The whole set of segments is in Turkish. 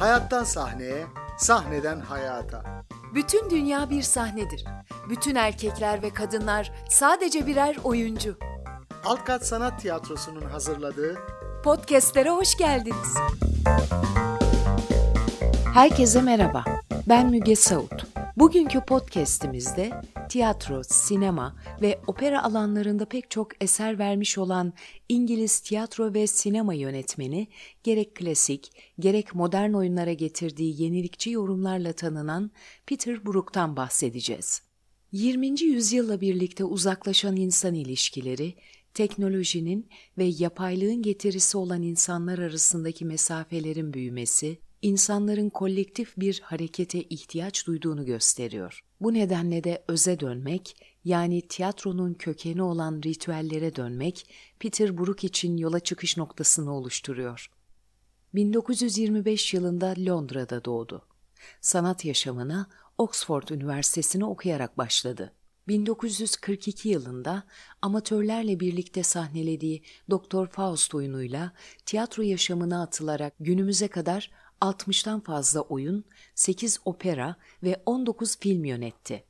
Hayattan sahneye, sahneden hayata. Bütün dünya bir sahnedir. Bütün erkekler ve kadınlar sadece birer oyuncu. Altkat Sanat Tiyatrosu'nun hazırladığı Podcast'lere hoş geldiniz. Herkese merhaba. Ben Müge Saut. Bugünkü podcast'imizde tiyatro, sinema ve opera alanlarında pek çok eser vermiş olan İngiliz tiyatro ve sinema yönetmeni gerek klasik gerek modern oyunlara getirdiği yenilikçi yorumlarla tanınan Peter Brook'tan bahsedeceğiz. 20. yüzyılla birlikte uzaklaşan insan ilişkileri, teknolojinin ve yapaylığın getirisi olan insanlar arasındaki mesafelerin büyümesi, insanların kolektif bir harekete ihtiyaç duyduğunu gösteriyor. Bu nedenle de öze dönmek, yani tiyatronun kökeni olan ritüellere dönmek, Peter Brook için yola çıkış noktasını oluşturuyor. 1925 yılında Londra'da doğdu. Sanat yaşamına Oxford Üniversitesi'ni okuyarak başladı. 1942 yılında amatörlerle birlikte sahnelediği Doktor Faust oyunuyla tiyatro yaşamına atılarak günümüze kadar 60'tan fazla oyun, 8 opera ve 19 film yönetti.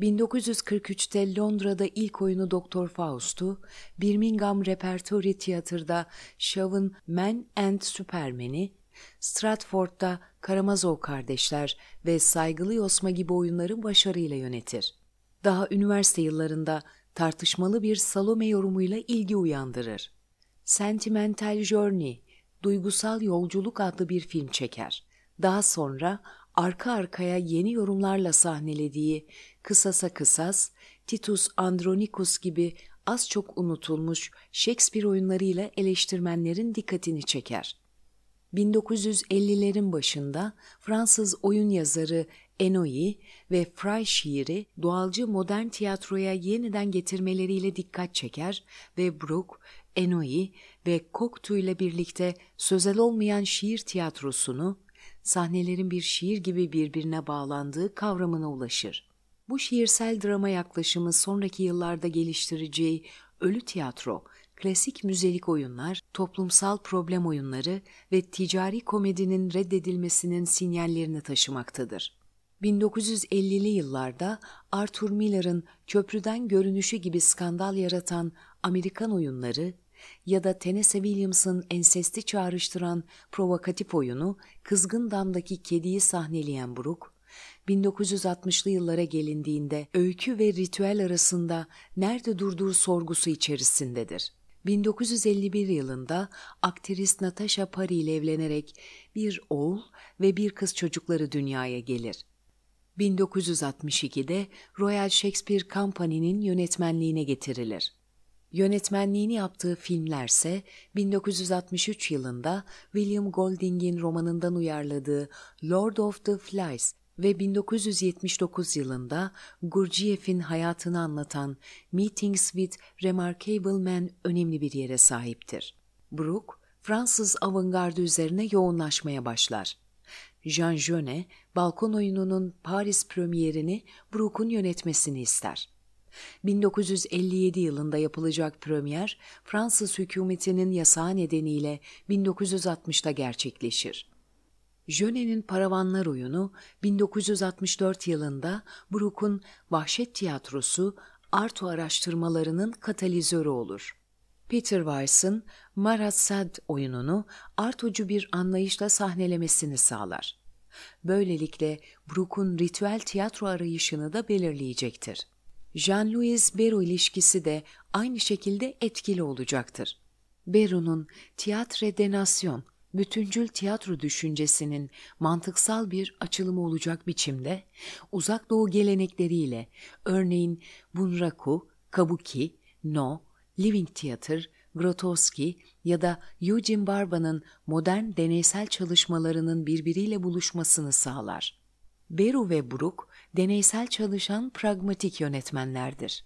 1943'te Londra'da ilk oyunu Doktor Faust'u, Birmingham Repertory Tiyatr'da Shaw'ın Man and Superman'i, Stratford'da Karamazov Kardeşler ve Saygılı Yosma gibi oyunları başarıyla yönetir. Daha üniversite yıllarında tartışmalı bir Salome yorumuyla ilgi uyandırır. Sentimental Journey, Duygusal Yolculuk adlı bir film çeker. Daha sonra arka arkaya yeni yorumlarla sahnelediği Kısasa Kısas, Titus Andronicus gibi az çok unutulmuş Shakespeare oyunlarıyla eleştirmenlerin dikkatini çeker. 1950'lerin başında Fransız oyun yazarı Enoyi ve Fry şiiri doğalcı modern tiyatroya yeniden getirmeleriyle dikkat çeker ve Brook, Enoyi ve Cocteau ile birlikte sözel olmayan şiir tiyatrosunu sahnelerin bir şiir gibi birbirine bağlandığı kavramına ulaşır. Bu şiirsel drama yaklaşımı sonraki yıllarda geliştireceği ölü tiyatro, klasik müzelik oyunlar, toplumsal problem oyunları ve ticari komedinin reddedilmesinin sinyallerini taşımaktadır. 1950'li yıllarda Arthur Miller'ın köprüden görünüşü gibi skandal yaratan Amerikan oyunları ya da Tennessee Williams'ın ensesti çağrıştıran provokatif oyunu Kızgın Dam'daki kediyi sahneleyen Brook, 1960'lı yıllara gelindiğinde öykü ve ritüel arasında nerede durduğu sorgusu içerisindedir. 1951 yılında aktris Natasha Pari ile evlenerek bir oğul ve bir kız çocukları dünyaya gelir. 1962'de Royal Shakespeare Company'nin yönetmenliğine getirilir. Yönetmenliğini yaptığı filmlerse 1963 yılında William Golding'in romanından uyarladığı Lord of the Flies ve 1979 yılında Gurdjieff'in hayatını anlatan Meetings with Remarkable Men önemli bir yere sahiptir. Brook, Fransız avantgardı üzerine yoğunlaşmaya başlar. Jean Genet, balkon oyununun Paris premierini Brook'un yönetmesini ister. 1957 yılında yapılacak premier, Fransız hükümetinin yasağı nedeniyle 1960'da gerçekleşir. Jönet'in Paravanlar oyunu 1964 yılında Brook'un Vahşet Tiyatrosu Arto araştırmalarının katalizörü olur. Peter Weiss'ın Marat Sad oyununu artocu bir anlayışla sahnelemesini sağlar. Böylelikle Brook'un ritüel tiyatro arayışını da belirleyecektir. Jean-Louis Bero ilişkisi de aynı şekilde etkili olacaktır. Bero'nun Tiyatre de Nation, bütüncül tiyatro düşüncesinin mantıksal bir açılımı olacak biçimde uzak doğu gelenekleriyle örneğin Bunraku, Kabuki, No, Living Theater, Grotowski ya da Eugene Barba'nın modern deneysel çalışmalarının birbiriyle buluşmasını sağlar. Beru ve Brook deneysel çalışan pragmatik yönetmenlerdir.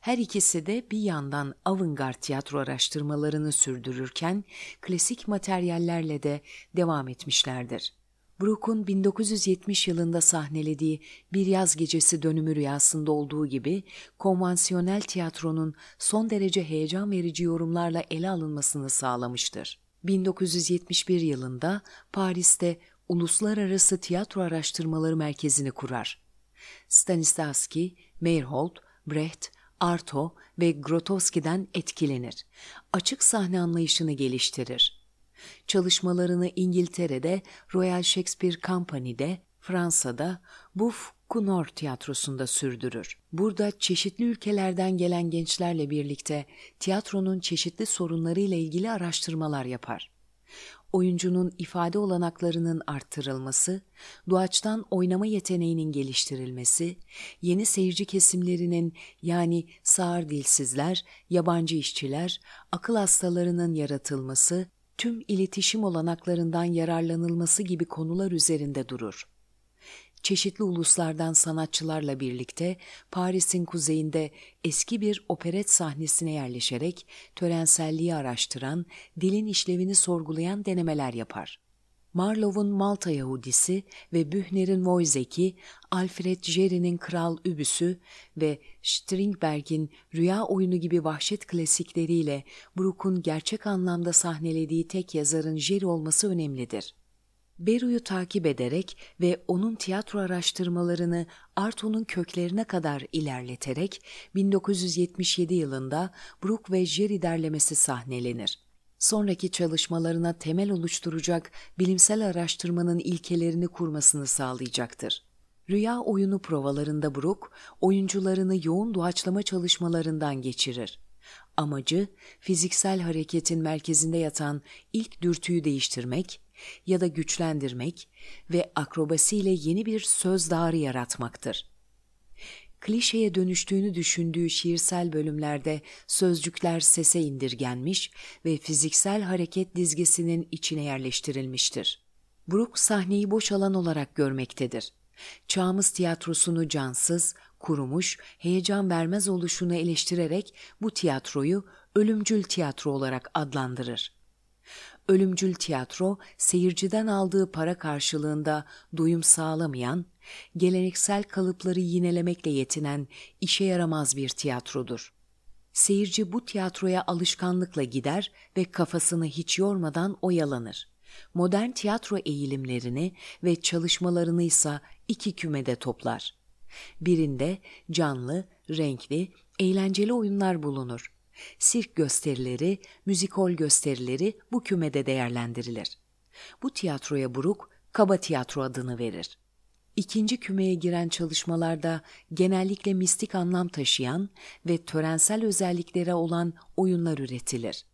Her ikisi de bir yandan avantgard tiyatro araştırmalarını sürdürürken klasik materyallerle de devam etmişlerdir. Brooke'un 1970 yılında sahnelediği Bir Yaz Gecesi dönümü rüyasında olduğu gibi konvansiyonel tiyatronun son derece heyecan verici yorumlarla ele alınmasını sağlamıştır. 1971 yılında Paris'te Uluslararası Tiyatro Araştırmaları Merkezi'ni kurar. Stanislavski, Meyerhold, Brecht, Arto ve Grotowski'den etkilenir. Açık sahne anlayışını geliştirir. Çalışmalarını İngiltere'de Royal Shakespeare Company'de, Fransa'da Buff Cunor tiyatrosunda sürdürür. Burada çeşitli ülkelerden gelen gençlerle birlikte tiyatronun çeşitli sorunlarıyla ilgili araştırmalar yapar oyuncunun ifade olanaklarının arttırılması, doğaçtan oynama yeteneğinin geliştirilmesi, yeni seyirci kesimlerinin yani sağır dilsizler, yabancı işçiler, akıl hastalarının yaratılması, tüm iletişim olanaklarından yararlanılması gibi konular üzerinde durur çeşitli uluslardan sanatçılarla birlikte Paris'in kuzeyinde eski bir operet sahnesine yerleşerek törenselliği araştıran, dilin işlevini sorgulayan denemeler yapar. Marlow'un Malta Yahudisi ve Bühner'in Wojciech'i, Alfred Jerry'nin Kral Übüsü ve Strindberg'in Rüya Oyunu gibi vahşet klasikleriyle Brooke'un gerçek anlamda sahnelediği tek yazarın Jerry olması önemlidir. Beru'yu takip ederek ve onun tiyatro araştırmalarını Arto'nun köklerine kadar ilerleterek 1977 yılında Brook ve Jerry derlemesi sahnelenir. Sonraki çalışmalarına temel oluşturacak bilimsel araştırmanın ilkelerini kurmasını sağlayacaktır. Rüya oyunu provalarında Brook, oyuncularını yoğun doğaçlama çalışmalarından geçirir. Amacı, fiziksel hareketin merkezinde yatan ilk dürtüyü değiştirmek, ya da güçlendirmek ve akrobasiyle yeni bir söz dağarı yaratmaktır. Klişeye dönüştüğünü düşündüğü şiirsel bölümlerde sözcükler sese indirgenmiş ve fiziksel hareket dizgesinin içine yerleştirilmiştir. Brook sahneyi boş alan olarak görmektedir. Çağımız tiyatrosunu cansız, kurumuş, heyecan vermez oluşunu eleştirerek bu tiyatroyu ölümcül tiyatro olarak adlandırır. Ölümcül tiyatro, seyirciden aldığı para karşılığında doyum sağlamayan, geleneksel kalıpları yinelemekle yetinen işe yaramaz bir tiyatrodur. Seyirci bu tiyatroya alışkanlıkla gider ve kafasını hiç yormadan oyalanır. Modern tiyatro eğilimlerini ve çalışmalarını ise iki kümede toplar. Birinde canlı, renkli, eğlenceli oyunlar bulunur sirk gösterileri, müzikol gösterileri bu kümede değerlendirilir. Bu tiyatroya Buruk, kaba tiyatro adını verir. İkinci kümeye giren çalışmalarda genellikle mistik anlam taşıyan ve törensel özelliklere olan oyunlar üretilir.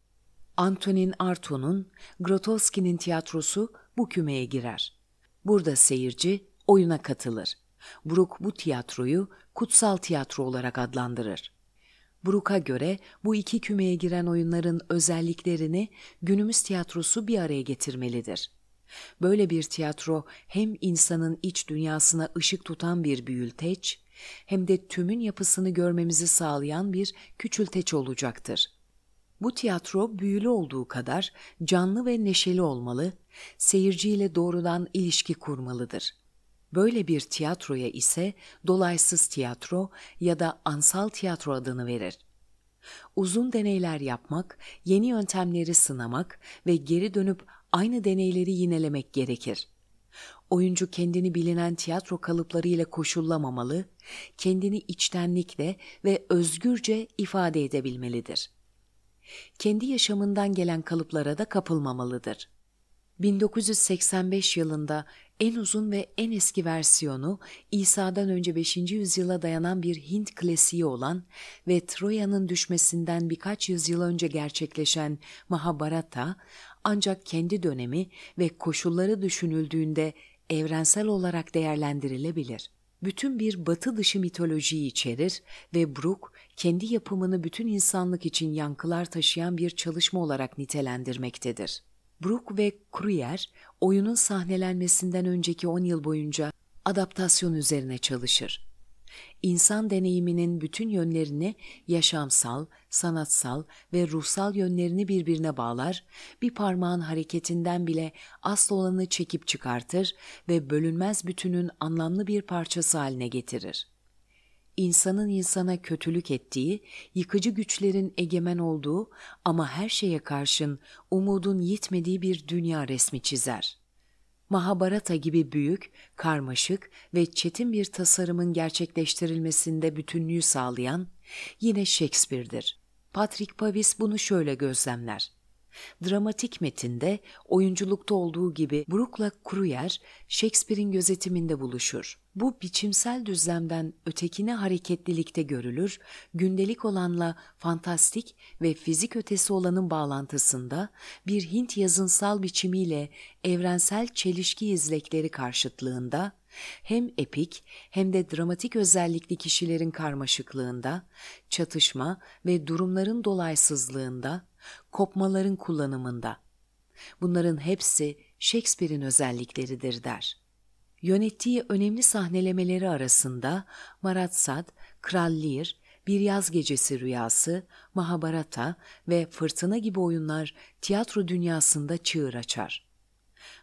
Antonin Artaud'un Grotowski'nin tiyatrosu bu kümeye girer. Burada seyirci oyuna katılır. Brook bu tiyatroyu kutsal tiyatro olarak adlandırır. Brook'a göre bu iki kümeye giren oyunların özelliklerini günümüz tiyatrosu bir araya getirmelidir. Böyle bir tiyatro hem insanın iç dünyasına ışık tutan bir büyülteç hem de tümün yapısını görmemizi sağlayan bir küçülteç olacaktır. Bu tiyatro büyülü olduğu kadar canlı ve neşeli olmalı, seyirciyle doğrudan ilişki kurmalıdır. Böyle bir tiyatroya ise dolaysız tiyatro ya da ansal tiyatro adını verir. Uzun deneyler yapmak, yeni yöntemleri sınamak ve geri dönüp aynı deneyleri yinelemek gerekir. Oyuncu kendini bilinen tiyatro kalıplarıyla koşullamamalı, kendini içtenlikle ve özgürce ifade edebilmelidir. Kendi yaşamından gelen kalıplara da kapılmamalıdır. 1985 yılında en uzun ve en eski versiyonu İsa'dan önce 5. yüzyıla dayanan bir Hint klasiği olan ve Troya'nın düşmesinden birkaç yüzyıl önce gerçekleşen Mahabharata ancak kendi dönemi ve koşulları düşünüldüğünde evrensel olarak değerlendirilebilir. Bütün bir batı dışı mitolojiyi içerir ve Brook kendi yapımını bütün insanlık için yankılar taşıyan bir çalışma olarak nitelendirmektedir. Brook ve Kruyer oyunun sahnelenmesinden önceki 10 yıl boyunca adaptasyon üzerine çalışır. İnsan deneyiminin bütün yönlerini yaşamsal, sanatsal ve ruhsal yönlerini birbirine bağlar, bir parmağın hareketinden bile asıl olanı çekip çıkartır ve bölünmez bütünün anlamlı bir parçası haline getirir. İnsanın insana kötülük ettiği, yıkıcı güçlerin egemen olduğu ama her şeye karşın umudun yitmediği bir dünya resmi çizer.'' Mahabharata gibi büyük, karmaşık ve çetin bir tasarımın gerçekleştirilmesinde bütünlüğü sağlayan yine Shakespeare'dir. Patrick Pavis bunu şöyle gözlemler. Dramatik metinde oyunculukta olduğu gibi Brooke'la Kruyer Shakespeare'in gözetiminde buluşur. Bu biçimsel düzlemden ötekine hareketlilikte görülür, gündelik olanla fantastik ve fizik ötesi olanın bağlantısında bir Hint yazınsal biçimiyle evrensel çelişki izlekleri karşıtlığında hem epik hem de dramatik özellikli kişilerin karmaşıklığında, çatışma ve durumların dolaysızlığında, kopmaların kullanımında. Bunların hepsi Shakespeare'in özellikleridir der. Yönettiği önemli sahnelemeleri arasında Maratsad, Kral Lear, Bir Yaz Gecesi Rüyası, Mahabharata ve Fırtına gibi oyunlar tiyatro dünyasında çığır açar.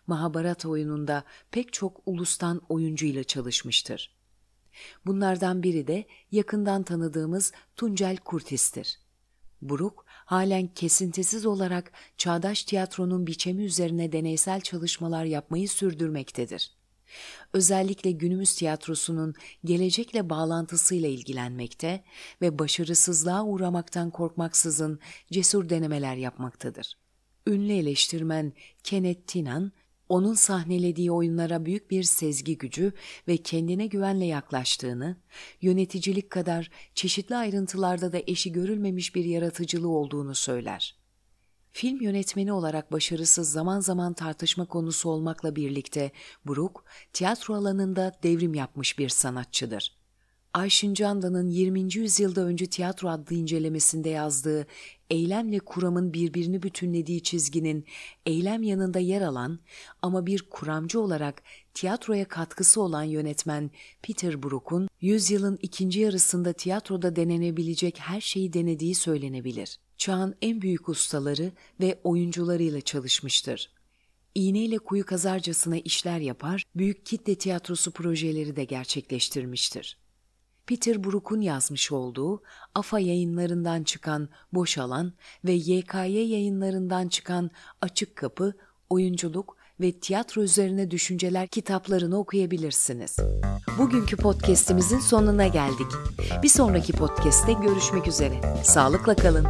Mahabharata oyununda pek çok ulustan oyuncuyla çalışmıştır. Bunlardan biri de yakından tanıdığımız Tuncel Kurtis'tir. Buruk, halen kesintisiz olarak çağdaş tiyatronun biçemi üzerine deneysel çalışmalar yapmayı sürdürmektedir. Özellikle günümüz tiyatrosunun gelecekle bağlantısıyla ilgilenmekte ve başarısızlığa uğramaktan korkmaksızın cesur denemeler yapmaktadır. Ünlü eleştirmen Kenneth Tinan, onun sahnelediği oyunlara büyük bir sezgi gücü ve kendine güvenle yaklaştığını, yöneticilik kadar çeşitli ayrıntılarda da eşi görülmemiş bir yaratıcılığı olduğunu söyler. Film yönetmeni olarak başarısız zaman zaman tartışma konusu olmakla birlikte Brook, tiyatro alanında devrim yapmış bir sanatçıdır. Ayşin Candan'ın 20. yüzyılda önce tiyatro adlı incelemesinde yazdığı eylemle kuramın birbirini bütünlediği çizginin eylem yanında yer alan ama bir kuramcı olarak tiyatroya katkısı olan yönetmen Peter Brook'un yüzyılın ikinci yarısında tiyatroda denenebilecek her şeyi denediği söylenebilir. Çağın en büyük ustaları ve oyuncularıyla çalışmıştır. İğneyle kuyu kazarcasına işler yapar, büyük kitle tiyatrosu projeleri de gerçekleştirmiştir. Peter Brook'un yazmış olduğu AFA yayınlarından çıkan Boş Alan ve YKY yayınlarından çıkan Açık Kapı, Oyunculuk ve Tiyatro Üzerine Düşünceler kitaplarını okuyabilirsiniz. Bugünkü podcast'imizin sonuna geldik. Bir sonraki podcast'te görüşmek üzere. Sağlıkla kalın.